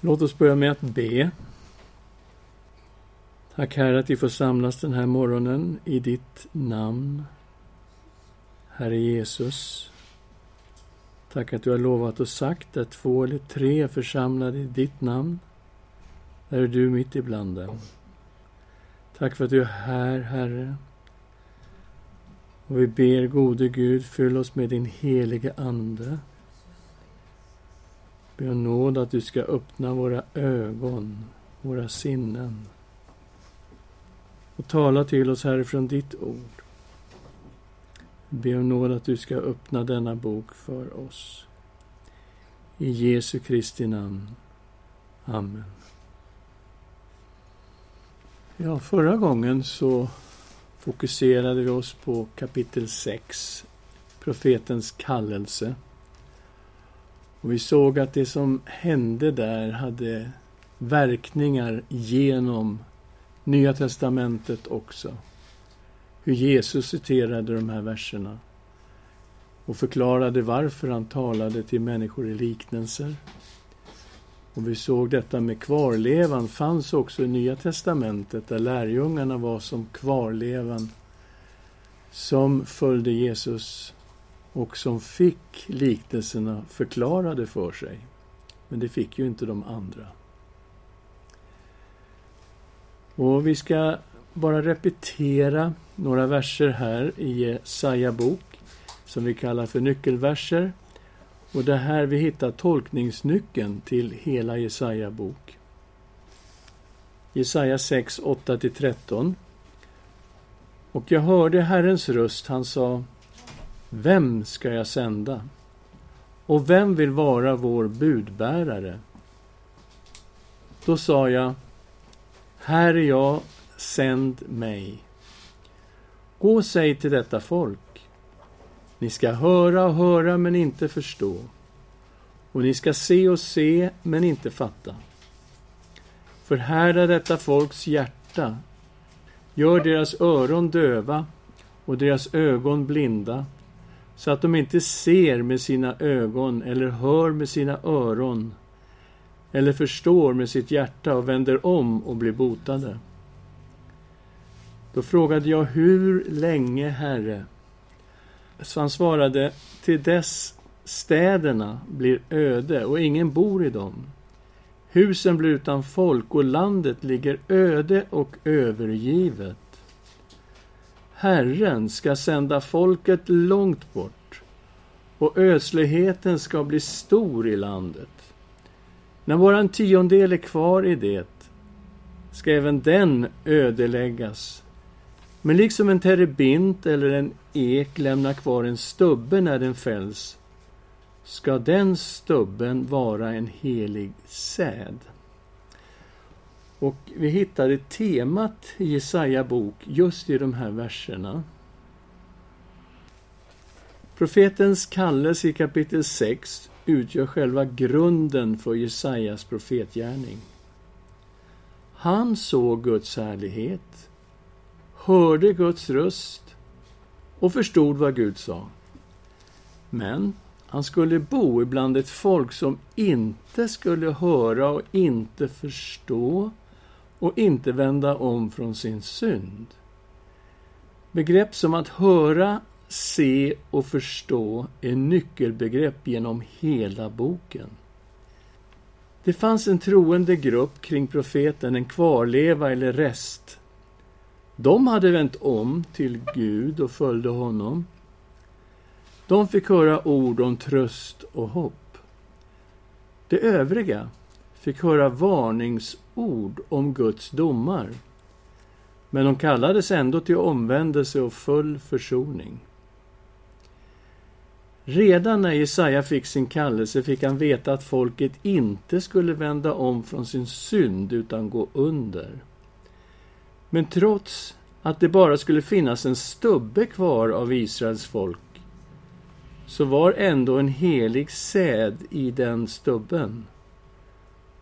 Låt oss börja med att be. Tack Herre att vi får samlas den här morgonen i ditt namn. Herre Jesus. Tack att du har lovat och sagt att två eller tre är församlade i ditt namn. Där är du mitt ibland dem. Tack för att du är här, Herre. Och vi ber, gode Gud, fyll oss med din helige Ande. Be om nåd att du ska öppna våra ögon, våra sinnen och tala till oss härifrån ditt ord. Be om nåd att du ska öppna denna bok för oss. I Jesu Kristi namn. Amen. Ja, förra gången så fokuserade vi oss på kapitel 6, profetens kallelse. Och vi såg att det som hände där hade verkningar genom Nya testamentet också. Hur Jesus citerade de här verserna och förklarade varför han talade till människor i liknelser. Och vi såg detta med kvarlevan fanns också i Nya testamentet där lärjungarna var som kvarlevan som följde Jesus och som fick liknelserna förklarade för sig. Men det fick ju inte de andra. Och vi ska bara repetera några verser här i Jesaja bok som vi kallar för nyckelverser. Och det är här vi hittar tolkningsnyckeln till hela Jesaja bok. Jesaja 6, 8-13. Och jag hörde Herrens röst, han sa vem ska jag sända? Och vem vill vara vår budbärare? Då sa jag här är jag, sänd mig. Gå och säg till detta folk. Ni ska höra och höra men inte förstå. Och ni ska se och se men inte fatta. Förhärda detta folks hjärta. Gör deras öron döva och deras ögon blinda så att de inte ser med sina ögon eller hör med sina öron eller förstår med sitt hjärta och vänder om och blir botade. Då frågade jag, hur länge, Herre? Så han svarade, till dess städerna blir öde och ingen bor i dem. Husen blir utan folk och landet ligger öde och övergivet. Herren ska sända folket långt bort och ödsligheten ska bli stor i landet. När bara en tiondel är kvar i det ska även den ödeläggas. Men liksom en terebint eller en ek lämnar kvar en stubbe när den fälls ska den stubben vara en helig säd. Och vi hittade temat i Jesaja bok just i de här verserna. Profetens kallelse i kapitel 6 utgör själva grunden för Jesajas profetgärning. Han såg Guds härlighet, hörde Guds röst och förstod vad Gud sa. Men han skulle bo ibland ett folk som inte skulle höra och inte förstå och inte vända om från sin synd. Begrepp som att höra se och förstå är nyckelbegrepp genom hela boken. Det fanns en troende grupp kring profeten, en kvarleva eller rest. De hade vänt om till Gud och följde honom. De fick höra ord om tröst och hopp. De övriga fick höra varningsord ord om Guds domar. Men de kallades ändå till omvändelse och full försoning. Redan när Jesaja fick sin kallelse fick han veta att folket inte skulle vända om från sin synd utan gå under. Men trots att det bara skulle finnas en stubbe kvar av Israels folk så var ändå en helig säd i den stubben.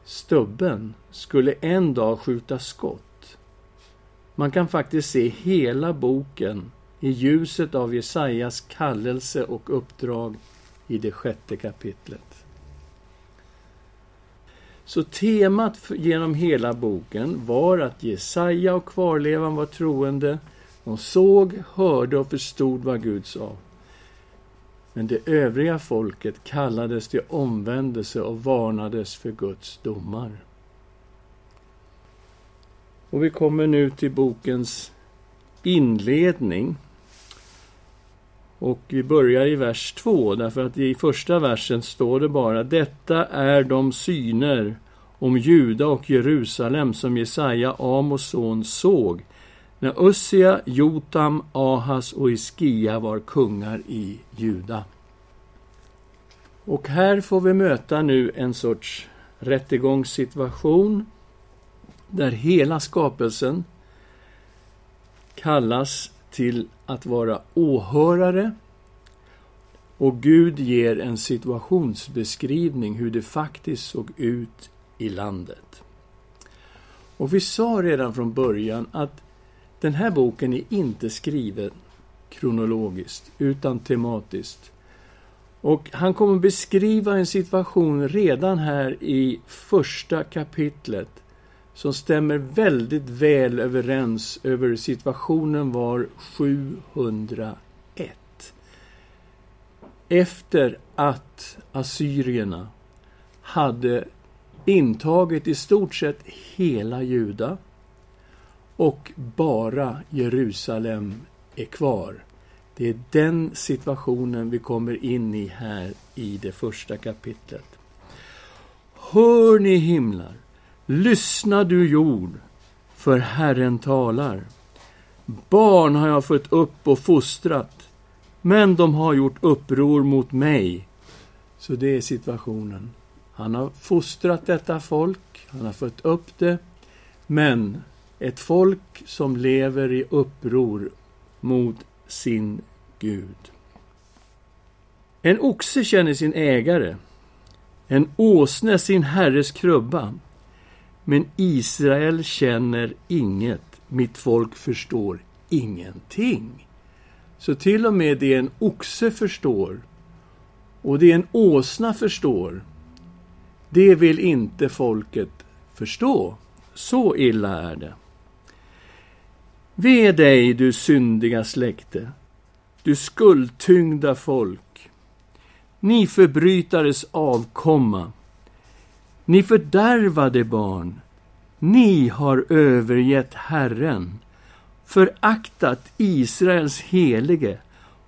Stubben skulle en dag skjuta skott. Man kan faktiskt se hela boken i ljuset av Jesajas kallelse och uppdrag i det sjätte kapitlet. Så temat genom hela boken var att Jesaja och kvarlevan var troende. De såg, hörde och förstod vad Gud sa. Men det övriga folket kallades till omvändelse och varnades för Guds domar. Och vi kommer nu till bokens inledning. Och vi börjar i vers 2, därför att i första versen står det bara Detta är de syner om Juda och Jerusalem som Jesaja, Amos son, såg när Ussia, Jotam, Ahas och Iskia var kungar i Juda. Och här får vi möta nu en sorts rättegångssituation där hela skapelsen kallas till att vara åhörare och Gud ger en situationsbeskrivning hur det faktiskt såg ut i landet. Och vi sa redan från början att den här boken är inte skriven kronologiskt utan tematiskt. Och han kommer beskriva en situation redan här i första kapitlet som stämmer väldigt väl överens över situationen var 701. Efter att assyrierna hade intagit i stort sett hela Juda och bara Jerusalem är kvar. Det är den situationen vi kommer in i här i det första kapitlet. Hör ni himlar, lyssna du jord, för Herren talar. Barn har jag fött upp och fostrat, men de har gjort uppror mot mig. Så det är situationen. Han har fostrat detta folk, han har fött upp det, men ett folk som lever i uppror mot sin Gud. En oxe känner sin ägare, en åsne sin herres krubba. Men Israel känner inget, mitt folk förstår ingenting. Så till och med det en oxe förstår och det en åsna förstår, det vill inte folket förstå. Så illa är det. Ve dig, du syndiga släkte, du skuldtyngda folk, ni förbrytares avkomma, ni fördärvade barn, ni har övergett Herren, föraktat Israels helige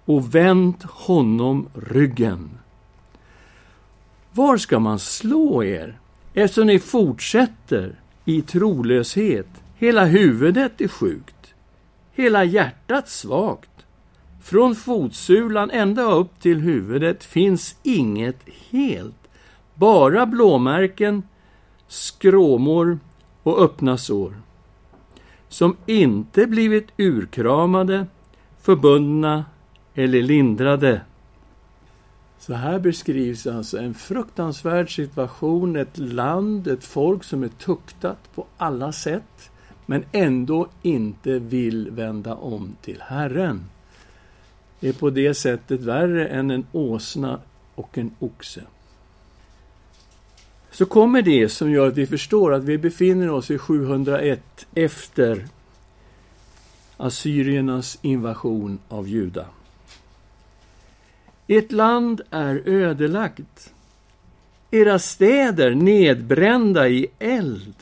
och vänt honom ryggen. Var ska man slå er, eftersom ni fortsätter i trolöshet? Hela huvudet är sjukt hela hjärtat svagt. Från fotsulan ända upp till huvudet finns inget helt, bara blåmärken, skråmor och öppna sår. Som inte blivit urkramade, förbundna eller lindrade. Så här beskrivs alltså en fruktansvärd situation, ett land, ett folk som är tuktat på alla sätt men ändå inte vill vända om till Herren. Det är på det sättet värre än en åsna och en oxe. Så kommer det som gör att vi förstår att vi befinner oss i 701 efter assyriernas invasion av Juda. Ert land är ödelagt, era städer nedbrända i eld.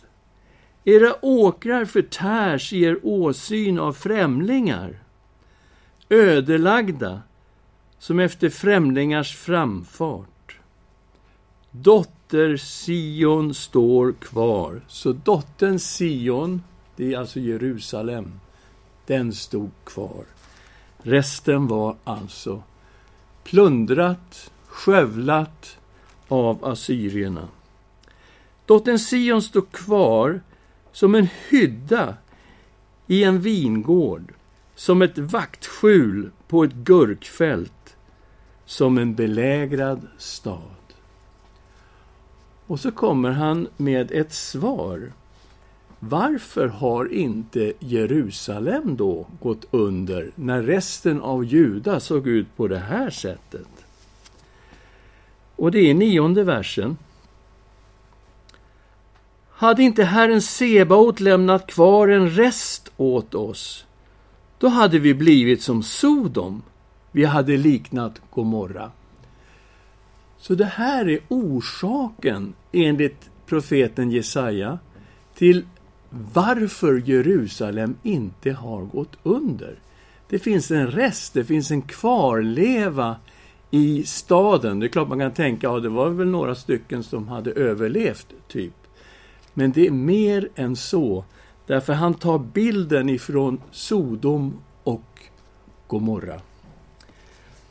Era åkrar förtärs i er åsyn av främlingar, ödelagda som efter främlingars framfart. Dotter Sion står kvar. Så dottern Sion, det är alltså Jerusalem, den stod kvar. Resten var alltså plundrat, skövlat av assyrierna. Dottern Sion stod kvar som en hydda i en vingård, som ett vaktskjul på ett gurkfält, som en belägrad stad. Och så kommer han med ett svar. Varför har inte Jerusalem då gått under när resten av Juda såg ut på det här sättet? Och det är nionde versen hade inte Herren Sebaot lämnat kvar en rest åt oss, då hade vi blivit som Sodom. Vi hade liknat Gomorra. Så det här är orsaken, enligt profeten Jesaja, till varför Jerusalem inte har gått under. Det finns en rest, det finns en kvarleva i staden. Det är klart man kan tänka, ja det var väl några stycken som hade överlevt, typ. Men det är mer än så. Därför han tar bilden ifrån Sodom och Gomorra.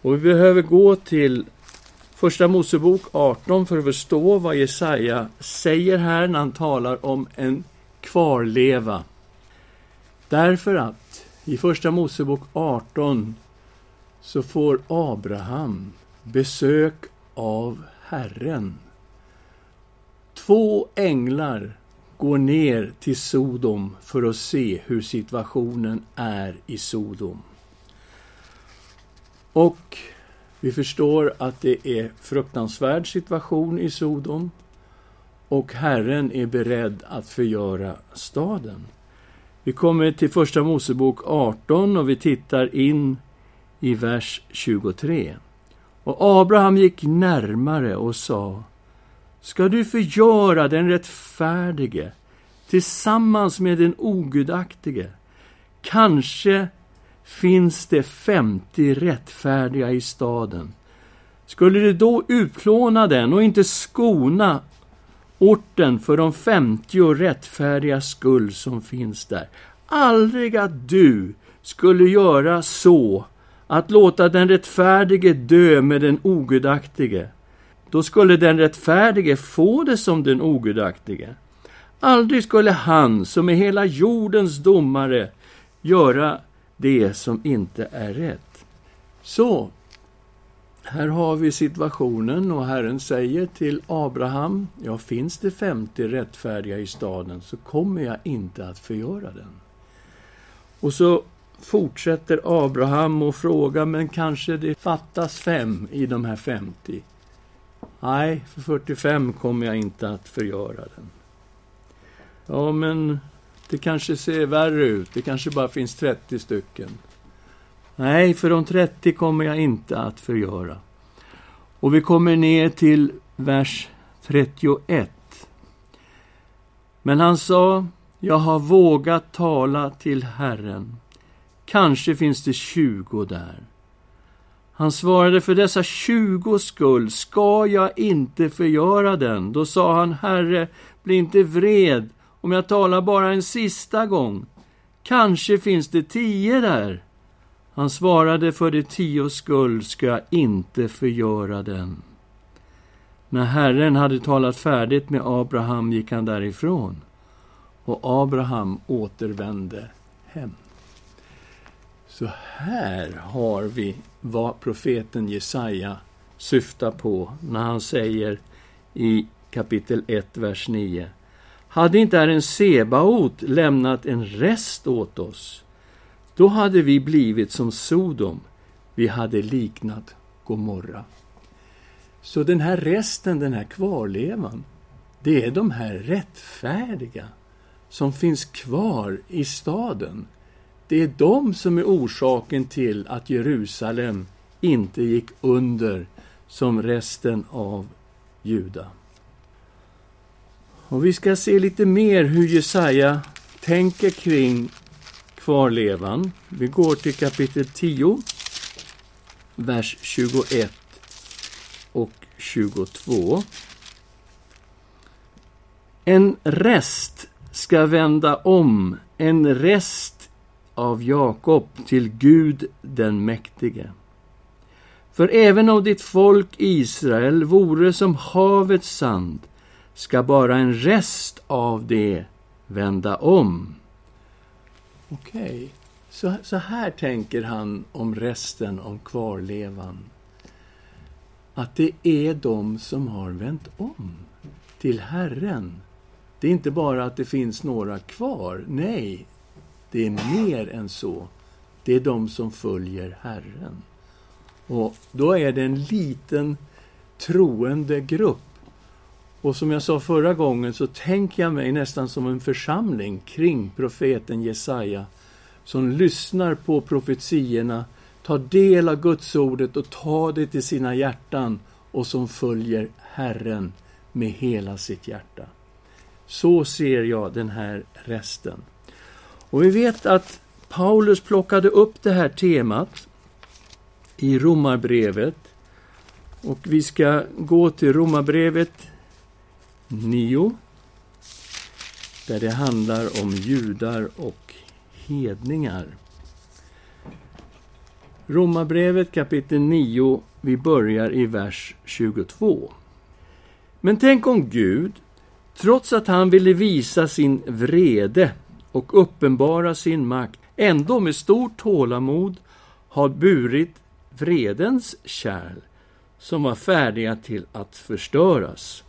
Och vi behöver gå till Första Mosebok 18 för att förstå vad Jesaja säger här när han talar om en kvarleva. Därför att i Första Mosebok 18 så får Abraham besök av Herren. Två änglar går ner till Sodom för att se hur situationen är i Sodom. Och vi förstår att det är fruktansvärd situation i Sodom och Herren är beredd att förgöra staden. Vi kommer till Första Mosebok 18 och vi tittar in i vers 23. Och Abraham gick närmare och sa Ska du förgöra den rättfärdige tillsammans med den ogudaktige? Kanske finns det femtio rättfärdiga i staden. Skulle du då utplåna den och inte skona orten för de femtio rättfärdiga skull som finns där? Aldrig att du skulle göra så att låta den rättfärdige dö med den ogudaktige. Då skulle den rättfärdige få det som den ogudaktige. Aldrig skulle han, som är hela jordens domare, göra det som inte är rätt. Så, här har vi situationen och Herren säger till Abraham, ja, finns det 50 rättfärdiga i staden så kommer jag inte att förgöra den. Och så fortsätter Abraham och frågar, men kanske det fattas fem i de här 50? Nej, för 45 kommer jag inte att förgöra den. Ja, men det kanske ser värre ut. Det kanske bara finns 30 stycken. Nej, för de 30 kommer jag inte att förgöra. Och vi kommer ner till vers 31. Men han sa, jag har vågat tala till Herren. Kanske finns det 20 där. Han svarade, för dessa 20 skull ska jag inte förgöra den. Då sa han, Herre, bli inte vred om jag talar bara en sista gång. Kanske finns det tio där. Han svarade, för de tio skull ska jag inte förgöra den. När Herren hade talat färdigt med Abraham gick han därifrån, och Abraham återvände hem. Så här har vi vad profeten Jesaja syftar på när han säger i kapitel 1, vers 9. Hade inte Herren Sebaot lämnat en rest åt oss, då hade vi blivit som Sodom, vi hade liknat Gomorra. Så den här resten, den här kvarlevan, det är de här rättfärdiga som finns kvar i staden. Det är de som är orsaken till att Jerusalem inte gick under som resten av Juda. Och vi ska se lite mer hur Jesaja tänker kring kvarlevan. Vi går till kapitel 10, vers 21 och 22. En rest ska vända om, en rest av Jakob till Gud den mäktige. För även om ditt folk Israel vore som havets sand ska bara en rest av det vända om. Okej, okay. så, så här tänker han om resten, om kvarlevan. Att det är de som har vänt om till Herren. Det är inte bara att det finns några kvar. Nej, det är mer än så. Det är de som följer Herren. Och då är det en liten troende grupp Och som jag sa förra gången så tänker jag mig nästan som en församling kring profeten Jesaja som lyssnar på profetiorna, tar del av Guds ordet och tar det till sina hjärtan och som följer Herren med hela sitt hjärta. Så ser jag den här resten. Och vi vet att Paulus plockade upp det här temat i Romarbrevet. Och vi ska gå till Romarbrevet 9. Där det handlar om judar och hedningar. Romarbrevet kapitel 9, vi börjar i vers 22. Men tänk om Gud, trots att han ville visa sin vrede och uppenbara sin makt, ändå med stort tålamod har burit vredens kärl som var färdiga till att förstöras.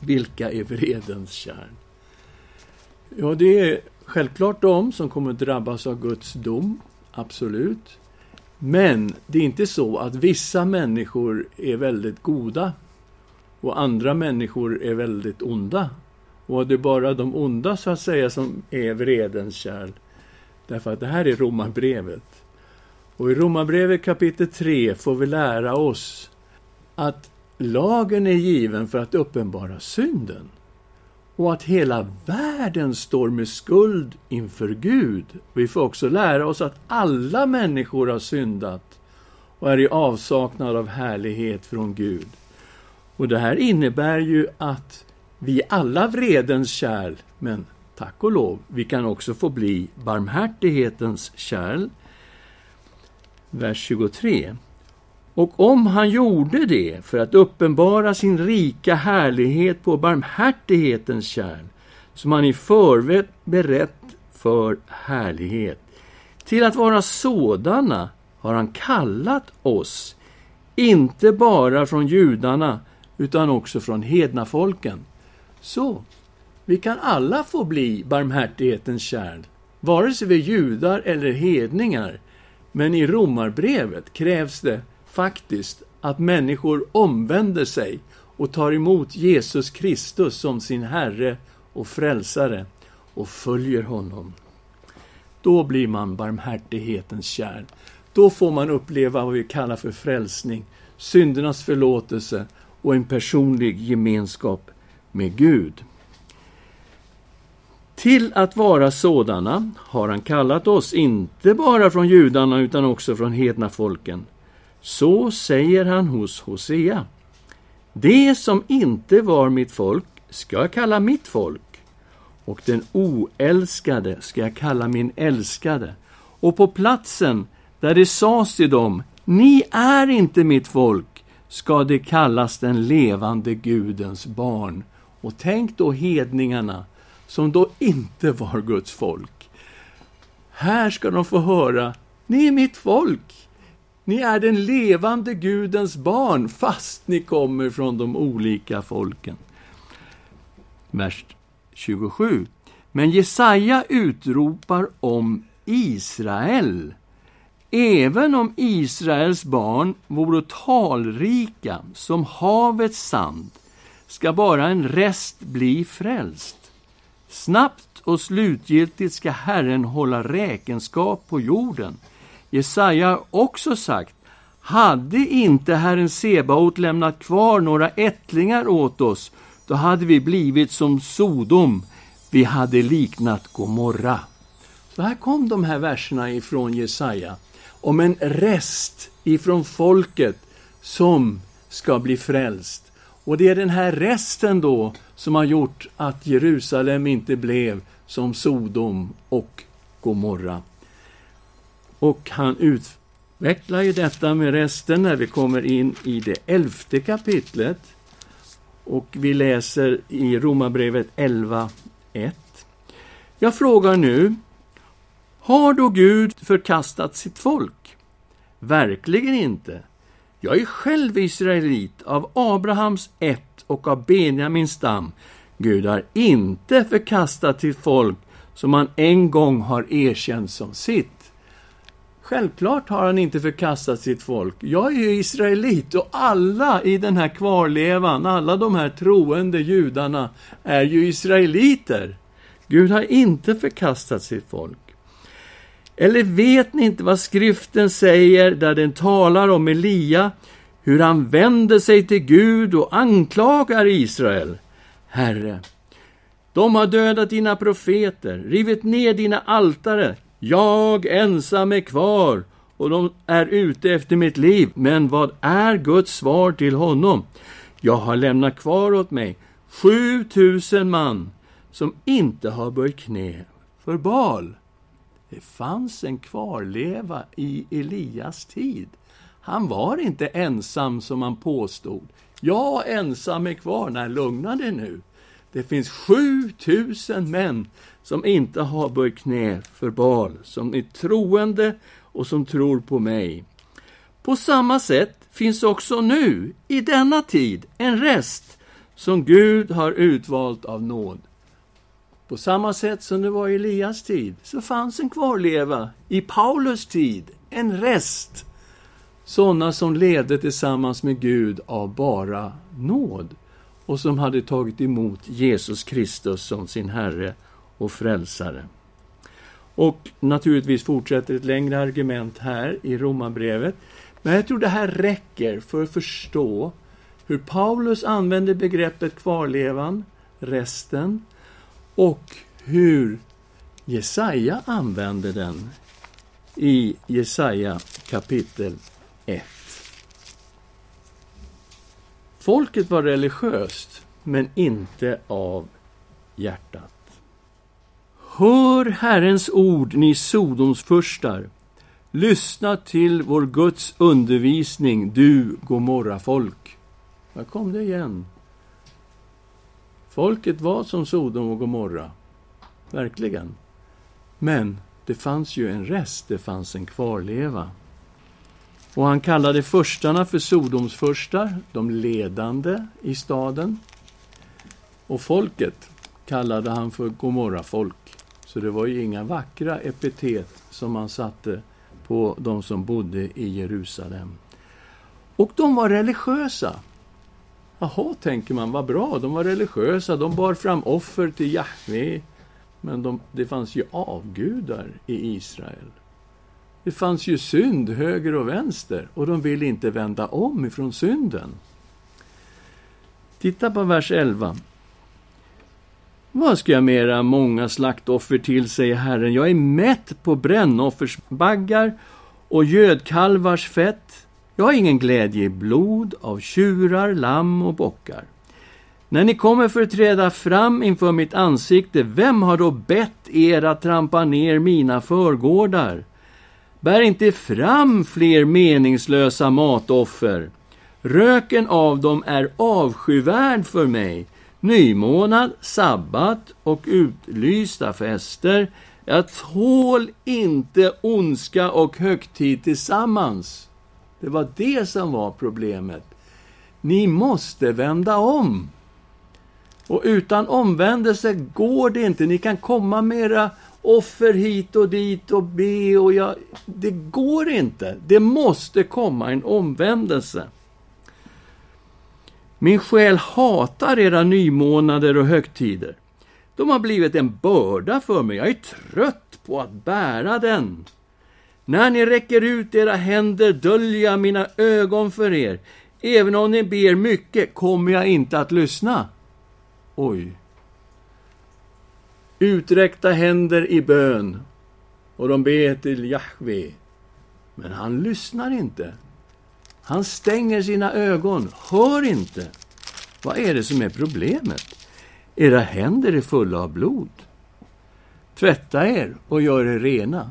Vilka är vredens kärl? Ja, det är självklart de som kommer drabbas av Guds dom, absolut. Men det är inte så att vissa människor är väldigt goda och andra människor är väldigt onda. Och det är bara de onda, så att säga, som är vredens kärl. Därför att det här är romarbrevet. Och i Romarbrevet kapitel 3 får vi lära oss att lagen är given för att uppenbara synden och att hela världen står med skuld inför Gud. Vi får också lära oss att alla människor har syndat och är i avsaknad av härlighet från Gud. Och det här innebär ju att vi alla vredens kärl, men tack och lov, vi kan också få bli barmhärtighetens kärl. Vers 23. Och om han gjorde det för att uppenbara sin rika härlighet på barmhärtighetens kärn, som han i förväg berett för härlighet, till att vara sådana har han kallat oss, inte bara från judarna, utan också från hedna folken. Så, vi kan alla få bli barmhärtighetens kärn, vare sig vi är judar eller hedningar. Men i romarbrevet krävs det faktiskt att människor omvänder sig och tar emot Jesus Kristus som sin Herre och Frälsare och följer honom. Då blir man barmhärtighetens kärn. Då får man uppleva vad vi kallar för frälsning, syndernas förlåtelse och en personlig gemenskap med Gud. Till att vara sådana har han kallat oss, inte bara från judarna utan också från hedna folken. Så säger han hos Hosea. Det som inte var mitt folk ska jag kalla mitt folk och den oälskade ska jag kalla min älskade. Och på platsen där det sades till dem, ni är inte mitt folk, ska det kallas den levande Gudens barn. Och tänk då hedningarna, som då inte var Guds folk. Här ska de få höra, ni är mitt folk, ni är den levande Gudens barn, fast ni kommer från de olika folken. Vers 27. Men Jesaja utropar om Israel. Även om Israels barn vore talrika som havets sand ska bara en rest bli frälst. Snabbt och slutgiltigt ska Herren hålla räkenskap på jorden Jesaja har också sagt hade inte Herren Sebaot lämnat kvar några ättlingar åt oss, då hade vi blivit som Sodom, vi hade liknat Gomorra. Så här kom de här verserna ifrån Jesaja, om en rest ifrån folket som ska bli frälst. Och det är den här resten då som har gjort att Jerusalem inte blev som Sodom och Gomorra. Och han utvecklar ju detta med resten när vi kommer in i det elfte kapitlet. Och vi läser i Romarbrevet 11.1. Jag frågar nu, har då Gud förkastat sitt folk? Verkligen inte. Jag är själv israelit av Abrahams ett och av Benjamins stam. Gud har inte förkastat sitt folk som han en gång har erkänt som sitt. Självklart har han inte förkastat sitt folk. Jag är ju israelit och alla i den här kvarlevan, alla de här troende judarna, är ju israeliter. Gud har inte förkastat sitt folk. Eller vet ni inte vad skriften säger där den talar om Elia, hur han vänder sig till Gud och anklagar Israel? Herre, de har dödat dina profeter, rivit ner dina altare. Jag ensam är kvar och de är ute efter mitt liv. Men vad är Guds svar till honom? Jag har lämnat kvar åt mig 7000 man som inte har böjt knä för Baal. Det fanns en kvarleva i Elias tid. Han var inte ensam som han påstod. Jag ensam är kvar. Nej, lugna dig nu. Det finns 7000 män som inte har böjt knä för Baal, som är troende och som tror på mig. På samma sätt finns också nu, i denna tid, en rest som Gud har utvalt av nåd. På samma sätt som det var i Elias tid, så fanns en kvarleva i Paulus tid, en rest. Sådana som levde tillsammans med Gud av bara nåd och som hade tagit emot Jesus Kristus som sin Herre och Frälsare. Och naturligtvis fortsätter ett längre argument här i Romarbrevet. Men jag tror det här räcker för att förstå hur Paulus använder begreppet kvarlevan, resten, och hur Jesaja använder den i Jesaja kapitel 1. Folket var religiöst, men inte av hjärtat. Hör Herrens ord, ni Sodomsfurstar. Lyssna till vår Guds undervisning, du Gomorra-folk. Där kom det igen. Folket var som Sodom och Gomorra. Verkligen. Men det fanns ju en rest, det fanns en kvarleva. Och han kallade förstarna för Sodoms förstar, de ledande i staden. Och folket kallade han för Gomorra-folk. Så det var ju inga vackra epitet som han satte på de som bodde i Jerusalem. Och de var religiösa. Jaha, tänker man, vad bra, de var religiösa, de bar fram offer till Jahve. Men de, det fanns ju avgudar i Israel. Det fanns ju synd höger och vänster och de ville inte vända om ifrån synden. Titta på vers 11. Vad ska jag mera många slaktoffer till, säger Herren. Jag är mätt på brännoffersbaggar och gödkalvars fett. Jag har ingen glädje i blod av tjurar, lamm och bockar. När ni kommer för att träda fram inför mitt ansikte, vem har då bett er att trampa ner mina förgårdar? Bär inte fram fler meningslösa matoffer. Röken av dem är avskyvärd för mig. Nymånad, sabbat och utlysta fester. Jag tål inte ondska och högtid tillsammans. Det var det som var problemet. Ni måste vända om. Och utan omvändelse går det inte. Ni kan komma med era offer hit och dit och be och jag... Det går inte. Det måste komma en omvändelse. Min själ hatar era nymånader och högtider. De har blivit en börda för mig. Jag är trött på att bära den. När ni räcker ut era händer döljer jag mina ögon för er. Även om ni ber mycket kommer jag inte att lyssna. Oj. Uträckta händer i bön och de ber till Jahve. Men han lyssnar inte. Han stänger sina ögon, hör inte. Vad är det som är problemet? Era händer är fulla av blod. Tvätta er och gör er rena.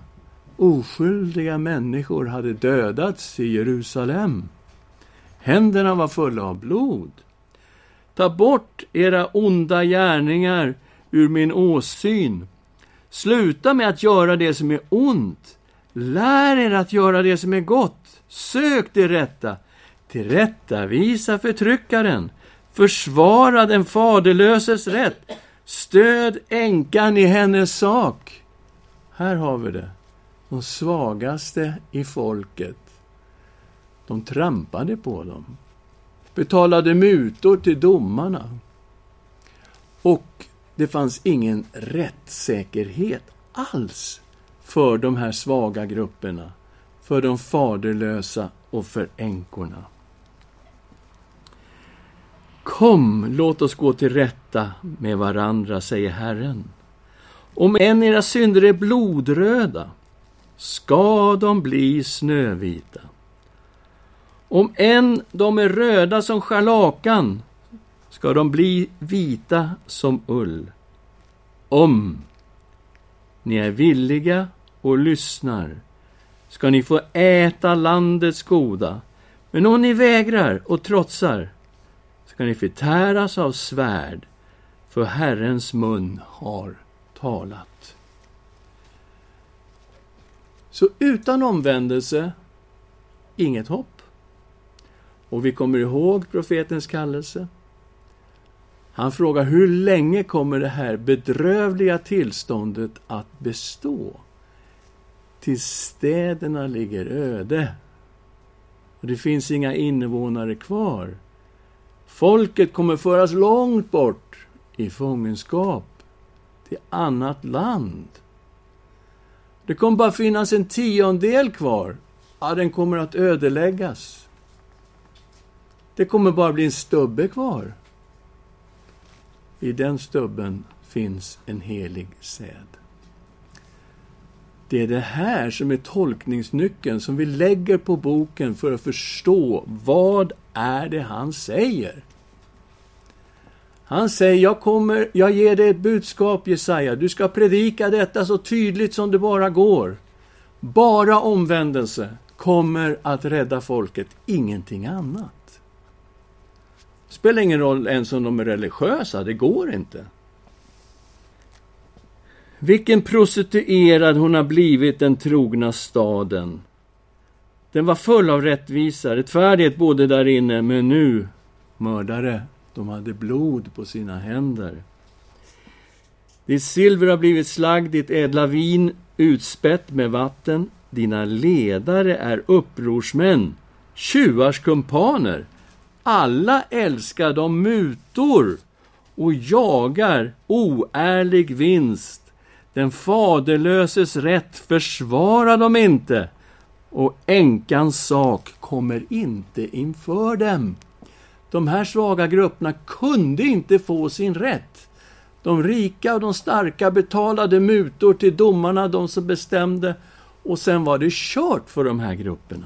Oskyldiga människor hade dödats i Jerusalem. Händerna var fulla av blod. Ta bort era onda gärningar ur min åsyn. Sluta med att göra det som är ont. Lär er att göra det som är gott. Sök det rätta. Tillrättavisa förtryckaren. Försvara den faderlöses rätt. Stöd änkan i hennes sak. Här har vi det de svagaste i folket, de trampade på dem, betalade mutor till domarna. Och det fanns ingen rättssäkerhet alls för de här svaga grupperna, för de faderlösa och för änkorna. Kom, låt oss gå till rätta med varandra, säger Herren. Om än era synder är blodröda ska de bli snövita. Om än de är röda som scharlakan ska de bli vita som ull. Om ni är villiga och lyssnar ska ni få äta landets goda. Men om ni vägrar och trotsar ska ni förtäras av svärd, för Herrens mun har talat. Så utan omvändelse, inget hopp. Och vi kommer ihåg profetens kallelse. Han frågar hur länge kommer det här bedrövliga tillståndet att bestå? Tills städerna ligger öde. Och det finns inga invånare kvar. Folket kommer föras långt bort i fångenskap till annat land. Det kommer bara finnas en tiondel kvar. Ja, den kommer att ödeläggas. Det kommer bara bli en stubbe kvar. I den stubben finns en helig säd. Det är det här som är tolkningsnyckeln som vi lägger på boken för att förstå vad är det han säger. Han säger, jag, kommer, jag ger dig ett budskap Jesaja. Du ska predika detta så tydligt som det bara går. Bara omvändelse kommer att rädda folket, ingenting annat. Det spelar ingen roll ens om de är religiösa, det går inte. Vilken prostituerad hon har blivit, den trogna staden. Den var full av rättvisa, rättfärdighet både där inne, men nu mördare de hade blod på sina händer. Ditt silver har blivit slagg, ditt ädla vin utspätt med vatten. Dina ledare är upprorsmän, tjuvars kumpaner. Alla älskar de mutor och jagar oärlig vinst. Den faderlöses rätt försvarar de inte och änkans sak kommer inte inför dem. De här svaga grupperna kunde inte få sin rätt. De rika och de starka betalade mutor till domarna, de som bestämde, och sen var det kört för de här grupperna.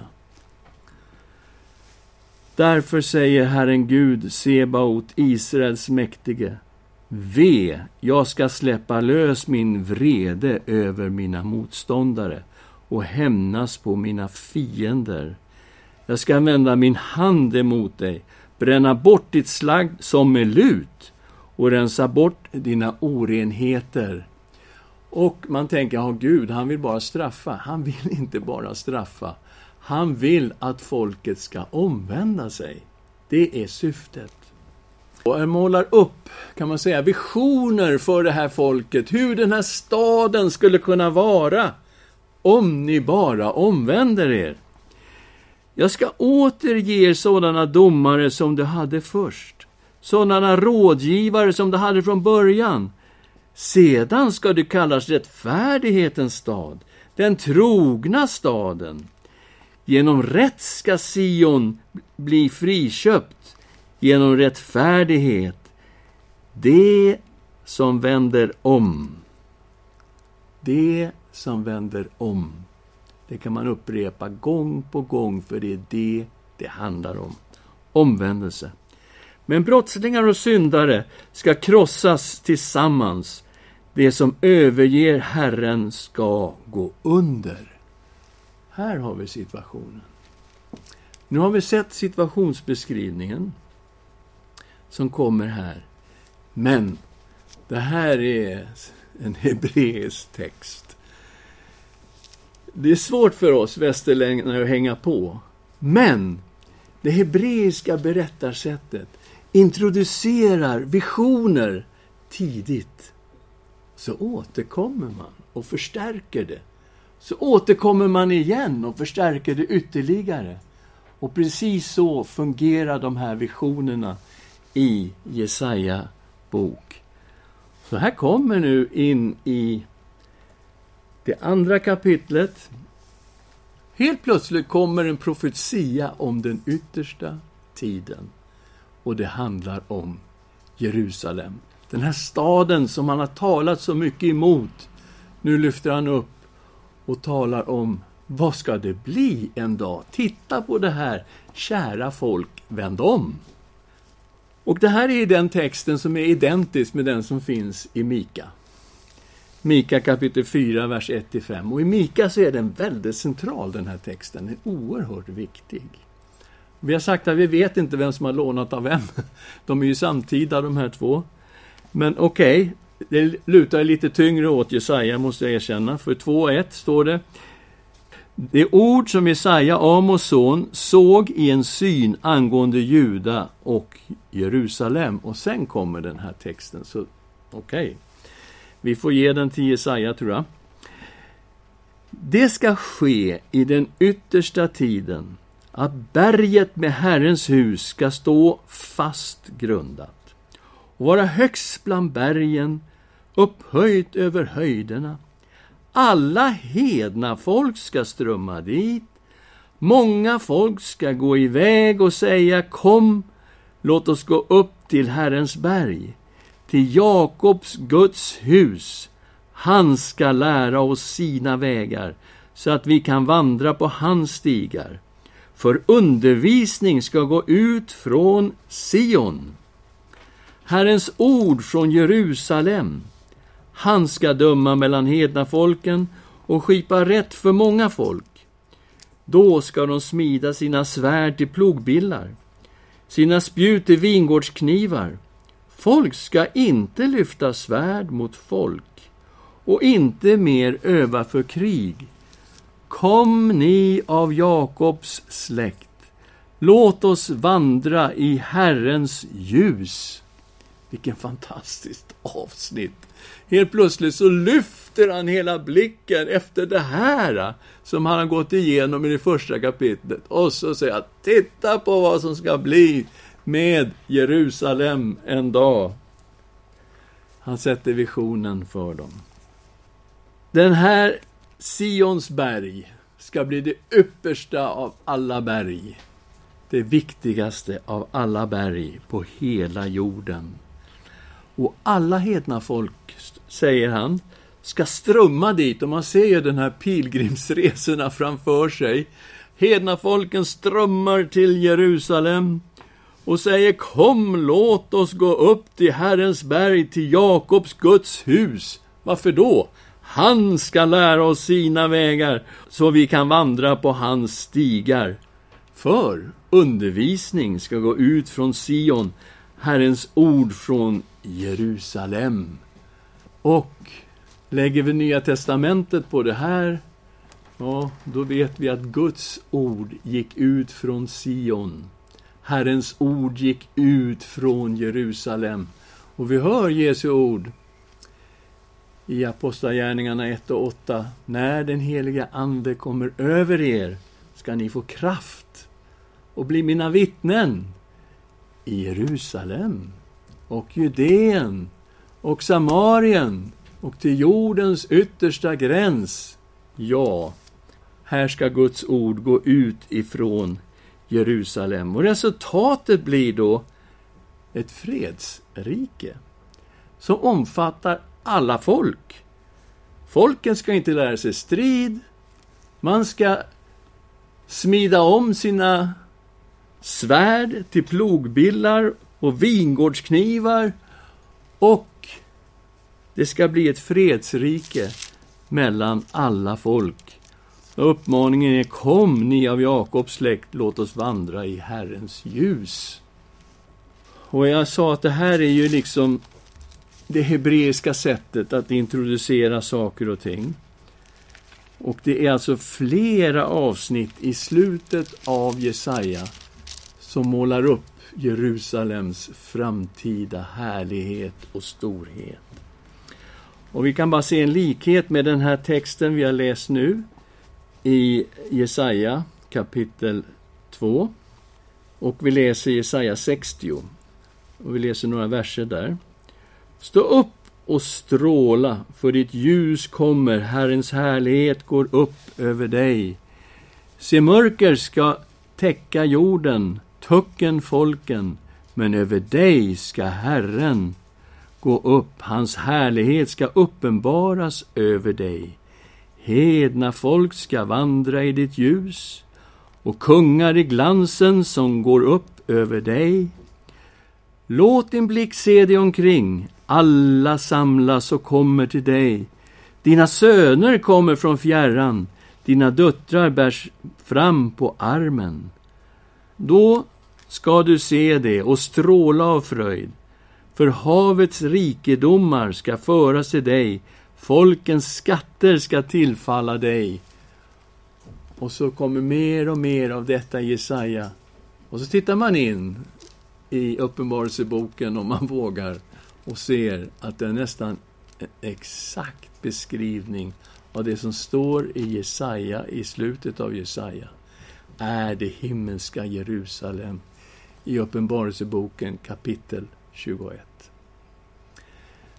Därför säger Herren Gud, Sebaot, Israels mäktige, Ve, jag ska släppa lös min vrede över mina motståndare och hämnas på mina fiender. Jag ska vända min hand emot dig bränna bort ditt slagg som med lut och rensa bort dina orenheter. Och man tänker, ja, Gud, han vill bara straffa. Han vill inte bara straffa. Han vill att folket ska omvända sig. Det är syftet. Och han målar upp, kan man säga, visioner för det här folket, hur den här staden skulle kunna vara om ni bara omvänder er. Jag ska återge er sådana domare som du hade först, sådana rådgivare som du hade från början. Sedan ska du kallas rättfärdighetens stad, den trogna staden. Genom rätt ska Sion bli friköpt, genom rättfärdighet. Det som vänder om. Det som vänder om. Det kan man upprepa gång på gång, för det är det det handlar om. Omvändelse. Men brottslingar och syndare ska krossas tillsammans. Det som överger Herren ska gå under. Här har vi situationen. Nu har vi sett situationsbeskrivningen som kommer här. Men det här är en hebreisk text. Det är svårt för oss västerlänningar att hänga på. Men det hebreiska berättarsättet introducerar visioner tidigt. Så återkommer man och förstärker det så återkommer man igen och förstärker det ytterligare. Och precis så fungerar de här visionerna i Jesaja bok. Så här kommer nu in i det andra kapitlet. Helt plötsligt kommer en profetia om den yttersta tiden. Och det handlar om Jerusalem. Den här staden som han har talat så mycket emot. Nu lyfter han upp och talar om vad ska det bli en dag? Titta på det här, kära folk, vänd om. Och det här är den texten som är identisk med den som finns i Mika. Mika kapitel 4, vers 1-5. Och i Mika så är den väldigt central, den här texten. Den är oerhört viktig. Vi har sagt att vi vet inte vem som har lånat av vem. De är ju samtida, de här två. Men okej, okay, det lutar lite tyngre åt Jesaja, måste jag erkänna. För 2.1 står det det ord som Jesaja, Amos son, såg i en syn angående Juda och Jerusalem. Och sen kommer den här texten, så okej. Okay. Vi får ge den till Jesaja, tror jag. Det ska ske i den yttersta tiden att berget med Herrens hus ska stå fast grundat och vara högst bland bergen, upphöjt över höjderna. Alla hedna folk ska strömma dit. Många folk ska gå iväg och säga Kom, låt oss gå upp till Herrens berg, till Jakobs Guds hus. Han ska lära oss sina vägar, så att vi kan vandra på hans stigar. För undervisning ska gå ut från Sion. Herrens ord från Jerusalem. Han ska döma mellan hedna folken och skipa rätt för många folk. Då ska de smida sina svärd till plogbillar, sina spjut till vingårdsknivar. Folk ska inte lyfta svärd mot folk och inte mer öva för krig. Kom ni av Jakobs släkt, låt oss vandra i Herrens ljus. Vilken fantastiskt avsnitt! Helt plötsligt så lyfter han hela blicken efter det här som han har gått igenom i det första kapitlet. Och så säger han, titta på vad som ska bli med Jerusalem en dag. Han sätter visionen för dem. Den här Sions berg ska bli det yppersta av alla berg. Det viktigaste av alla berg på hela jorden. Och alla hedna folk, säger han, ska strömma dit. Och man ser ju den här pilgrimsresorna framför sig. Hedna folken strömmar till Jerusalem och säger Kom, låt oss gå upp till Herrens berg, till Jakobs Guds hus. Varför då? Han ska lära oss sina vägar, så vi kan vandra på hans stigar. För undervisning ska gå ut från Sion, Herrens ord från Jerusalem. Och lägger vi Nya Testamentet på det här, ja, då vet vi att Guds ord gick ut från Sion. Herrens ord gick ut från Jerusalem. Och vi hör Jesu ord i Apostlagärningarna 1 och 8. När den heliga Ande kommer över er ska ni få kraft och bli mina vittnen i Jerusalem och Judeen och Samarien och till jordens yttersta gräns. Ja, här ska Guds ord gå ut ifrån Jerusalem. Och resultatet blir då ett fredsrike som omfattar alla folk. Folken ska inte lära sig strid. Man ska smida om sina svärd till plogbillar och vingårdsknivar och det ska bli ett fredsrike mellan alla folk. Uppmaningen är Kom, ni av Jakobs släkt, låt oss vandra i Herrens ljus. Och jag sa att det här är ju liksom det hebreiska sättet att introducera saker och ting. Och det är alltså flera avsnitt i slutet av Jesaja som målar upp Jerusalems framtida härlighet och storhet. Och vi kan bara se en likhet med den här texten vi har läst nu i Jesaja kapitel 2 och vi läser Jesaja 60. Och vi läser några verser där. Stå upp och stråla, för ditt ljus kommer, Herrens härlighet går upp över dig. Se, mörker ska täcka jorden, tucken folken, men över dig ska Herren gå upp, hans härlighet ska uppenbaras över dig. Hedna folk ska vandra i ditt ljus och kungar i glansen som går upp över dig. Låt din blick se dig omkring, alla samlas och kommer till dig. Dina söner kommer från fjärran, dina döttrar bärs fram på armen. Då ska du se det och stråla av fröjd, för havets rikedomar ska föras till dig, folkens skatter ska tillfalla dig. Och så kommer mer och mer av detta i Jesaja. Och så tittar man in i Uppenbarelseboken om man vågar och ser att det är nästan en exakt beskrivning av det som står i Jesaja, i slutet av Jesaja, är det himmelska Jerusalem i Uppenbarelseboken kapitel 21.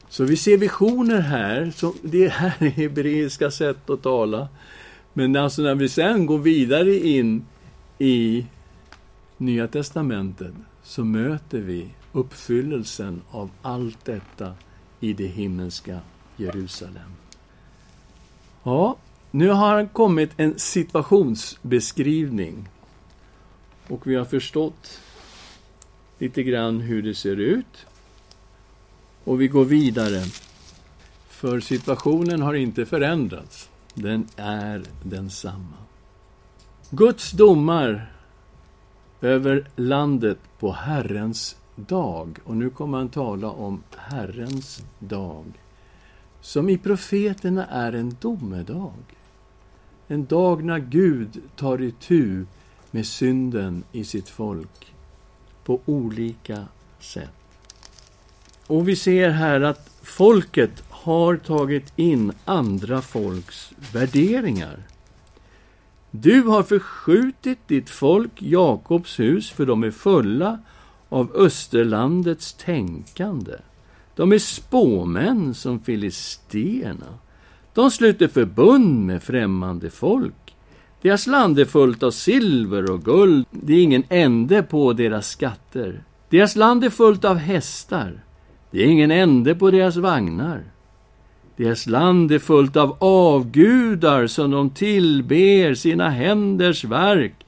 Så vi ser visioner här, så det här är hebreiska sätt att tala. Men alltså när vi sen går vidare in i Nya Testamentet så möter vi uppfyllelsen av allt detta i det himmelska Jerusalem. Ja, nu har han kommit en situationsbeskrivning. Och vi har förstått lite grann hur det ser ut. Och vi går vidare. För situationen har inte förändrats. Den är densamma. Guds domar över landet på Herrens dag. Och nu kommer han tala om Herrens dag. Som i profeterna är en domedag. En dag när Gud tar itu med synden i sitt folk på olika sätt. Och vi ser här att folket har tagit in andra folks värderingar. Du har förskjutit ditt folk, Jakobs hus, för de är fulla av Österlandets tänkande. De är spåmän som filisterna. De sluter förbund med främmande folk. Deras land är fullt av silver och guld. Det är ingen ände på deras skatter. Deras land är fullt av hästar. Det är ingen ände på deras vagnar. Deras land är fullt av avgudar som de tillber sina händers verk,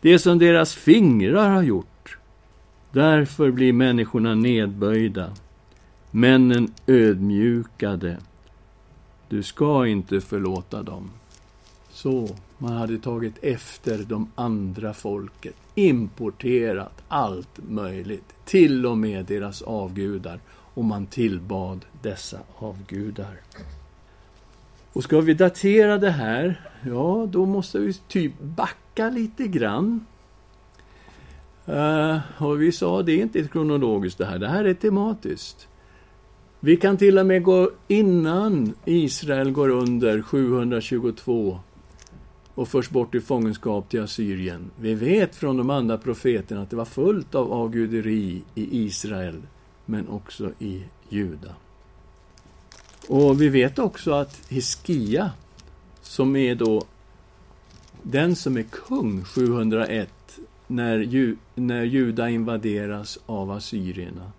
det som deras fingrar har gjort. Därför blir människorna nedböjda, männen ödmjukade. Du ska inte förlåta dem. Så man hade tagit efter de andra folket, importerat allt möjligt, till och med deras avgudar, och man tillbad dessa avgudar. Och ska vi datera det här, ja, då måste vi typ backa lite grann. Uh, och vi sa, det är inte kronologiskt det här, det här är tematiskt. Vi kan till och med gå innan Israel går under 722 och förs bort i fångenskap till Assyrien. Vi vet från de andra profeterna att det var fullt av avguderi i Israel, men också i Juda. Och vi vet också att Hiskia, som är då den som är kung 701, när, ju, när Juda invaderas av assyrierna,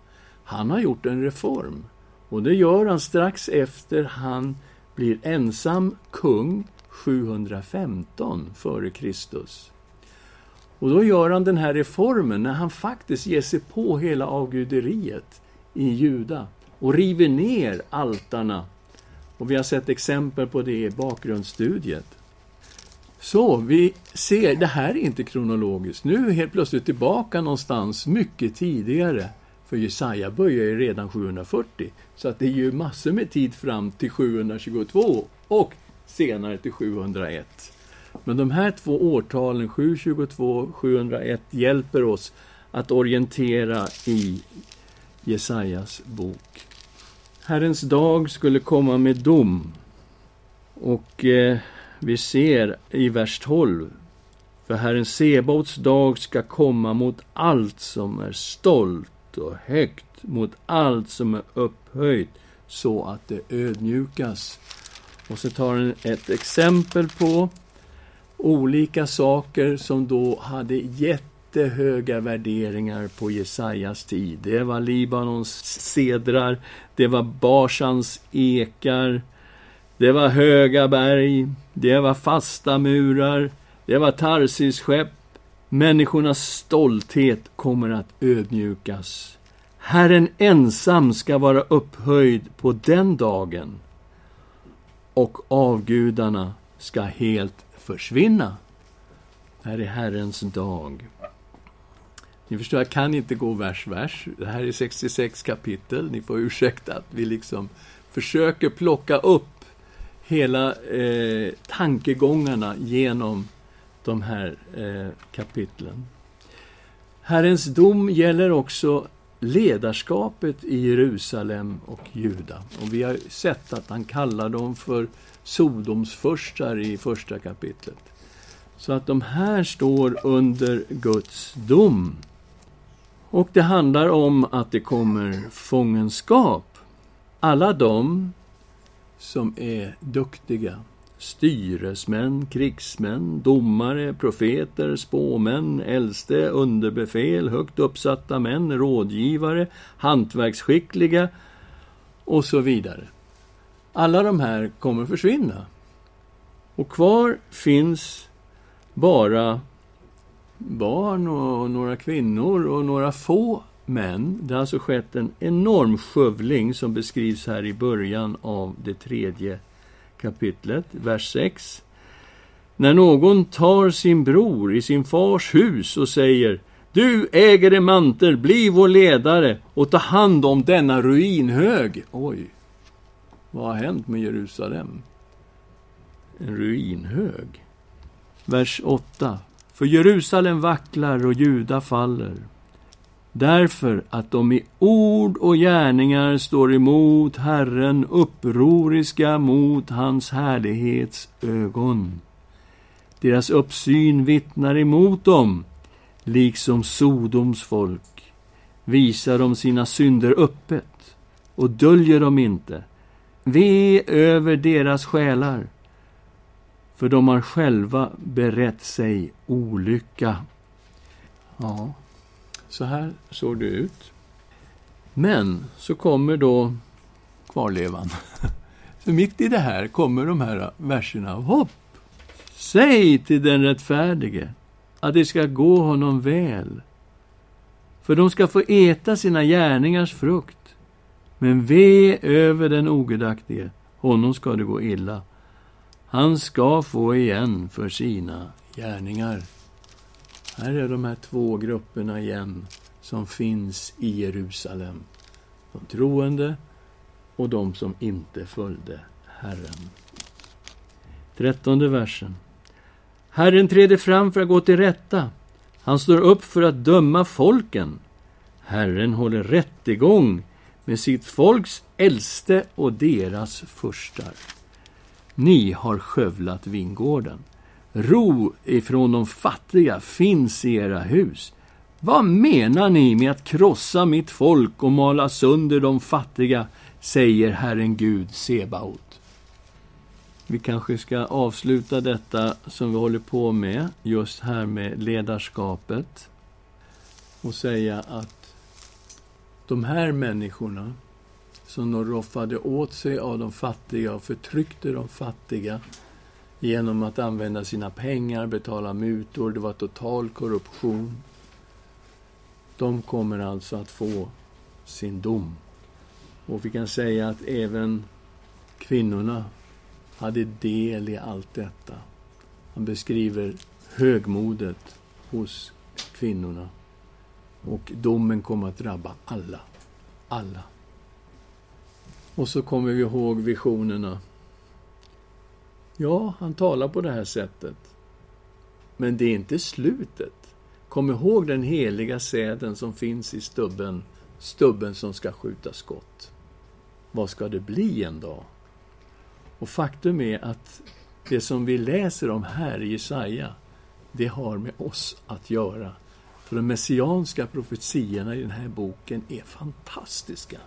han har gjort en reform. Och det gör han strax efter han blir ensam kung 715 före Kristus. Och då gör han den här reformen när han faktiskt ger sig på hela avguderiet i Juda och river ner altarna. Och vi har sett exempel på det i bakgrundsstudiet. Så vi ser, det här är inte kronologiskt. Nu är vi helt plötsligt tillbaka någonstans mycket tidigare. För Jesaja börjar ju redan 740. Så att det är ju massor med tid fram till 722 och senare till 701. Men de här två årtalen, 722 och 701, hjälper oss att orientera i Jesajas bok. Herrens dag skulle komma med dom. Och eh, vi ser i vers 12. För Herren Sebaots dag ska komma mot allt som är stolt och högt, mot allt som är upphöjt, så att det ödmjukas. Och så tar han ett exempel på olika saker som då hade gett jättehöga värderingar på Jesajas tid. Det var Libanons cedrar, det var Barsans ekar, det var höga berg, det var fasta murar, det var Tarsis-skepp. Människornas stolthet kommer att ödmjukas. Herren ensam ska vara upphöjd på den dagen och avgudarna ska helt försvinna. Det här är Herrens dag. Ni förstår, jag kan inte gå vers, vers. Det här är 66 kapitel. Ni får ursäkta att vi liksom försöker plocka upp hela eh, tankegångarna genom de här eh, kapitlen. Herrens dom gäller också ledarskapet i Jerusalem och Juda. Och vi har sett att han kallar dem för Sodomsfurstar i första kapitlet. Så att de här står under Guds dom. Och det handlar om att det kommer fångenskap. Alla de som är duktiga, styresmän, krigsmän, domare, profeter, spåmän, äldste, underbefäl, högt uppsatta män, rådgivare, hantverksskickliga och så vidare. Alla de här kommer försvinna. Och kvar finns bara barn och några kvinnor och några få män. Det har alltså skett en enorm skövling som beskrivs här i början av det tredje kapitlet, vers 6. När någon tar sin bror i sin fars hus och säger Du äger en mantel, bli vår ledare och ta hand om denna ruinhög. Oj, vad har hänt med Jerusalem? En ruinhög. Vers 8. För Jerusalem vacklar och Juda faller därför att de i ord och gärningar står emot Herren, upproriska mot hans härlighets ögon. Deras uppsyn vittnar emot dem, liksom Sodoms folk visar de sina synder öppet och döljer dem inte. Ve över deras själar, för de har själva berett sig olycka. Ja, så här såg det ut. Men så kommer då kvarlevan. För mitt i det här kommer de här verserna av hopp. Säg till den rättfärdige att det ska gå honom väl. För de ska få äta sina gärningars frukt. Men ve över den ogudaktige, honom ska det gå illa. Han ska få igen för sina gärningar. Här är de här två grupperna igen som finns i Jerusalem. De troende och de som inte följde Herren. Trettonde versen. Herren träder fram för att gå till rätta. Han står upp för att döma folken. Herren håller rättegång med sitt folks äldste och deras furstar. Ni har skövlat vingården. Ro ifrån de fattiga finns i era hus. Vad menar ni med att krossa mitt folk och mala sönder de fattiga, säger Herren Gud Sebaot. Vi kanske ska avsluta detta som vi håller på med, just här med ledarskapet, och säga att de här människorna som de roffade åt sig av de fattiga och förtryckte de fattiga genom att använda sina pengar, betala mutor, det var total korruption. De kommer alltså att få sin dom. Och vi kan säga att även kvinnorna hade del i allt detta. Han beskriver högmodet hos kvinnorna. Och domen kommer att drabba alla. Alla. Och så kommer vi ihåg visionerna Ja, han talar på det här sättet. Men det är inte slutet. Kom ihåg den heliga säden som finns i stubben, stubben som ska skjuta skott. Vad ska det bli en dag? Och faktum är att det som vi läser om här i Jesaja, det har med oss att göra. För de messianska profetiorna i den här boken är fantastiska.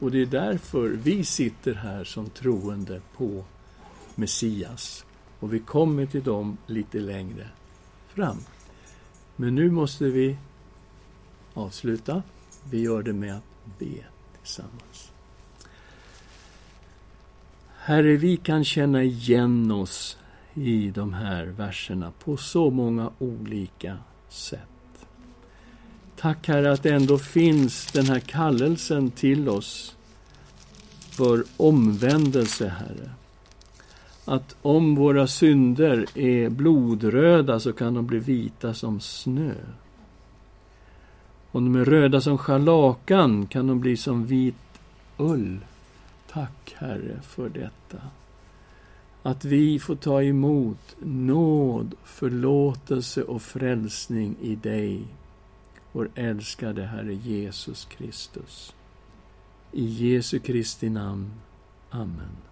Och det är därför vi sitter här som troende på Messias. Och vi kommer till dem lite längre fram. Men nu måste vi avsluta. Vi gör det med att be tillsammans. Herre, vi kan känna igen oss i de här verserna på så många olika sätt. Tack Herre att det ändå finns den här kallelsen till oss för omvändelse, Herre. Att om våra synder är blodröda så kan de bli vita som snö. Om de är röda som scharlakan kan de bli som vit ull. Tack, Herre, för detta. Att vi får ta emot nåd, förlåtelse och frälsning i dig, vår älskade Herre Jesus Kristus. I Jesu Kristi namn. Amen.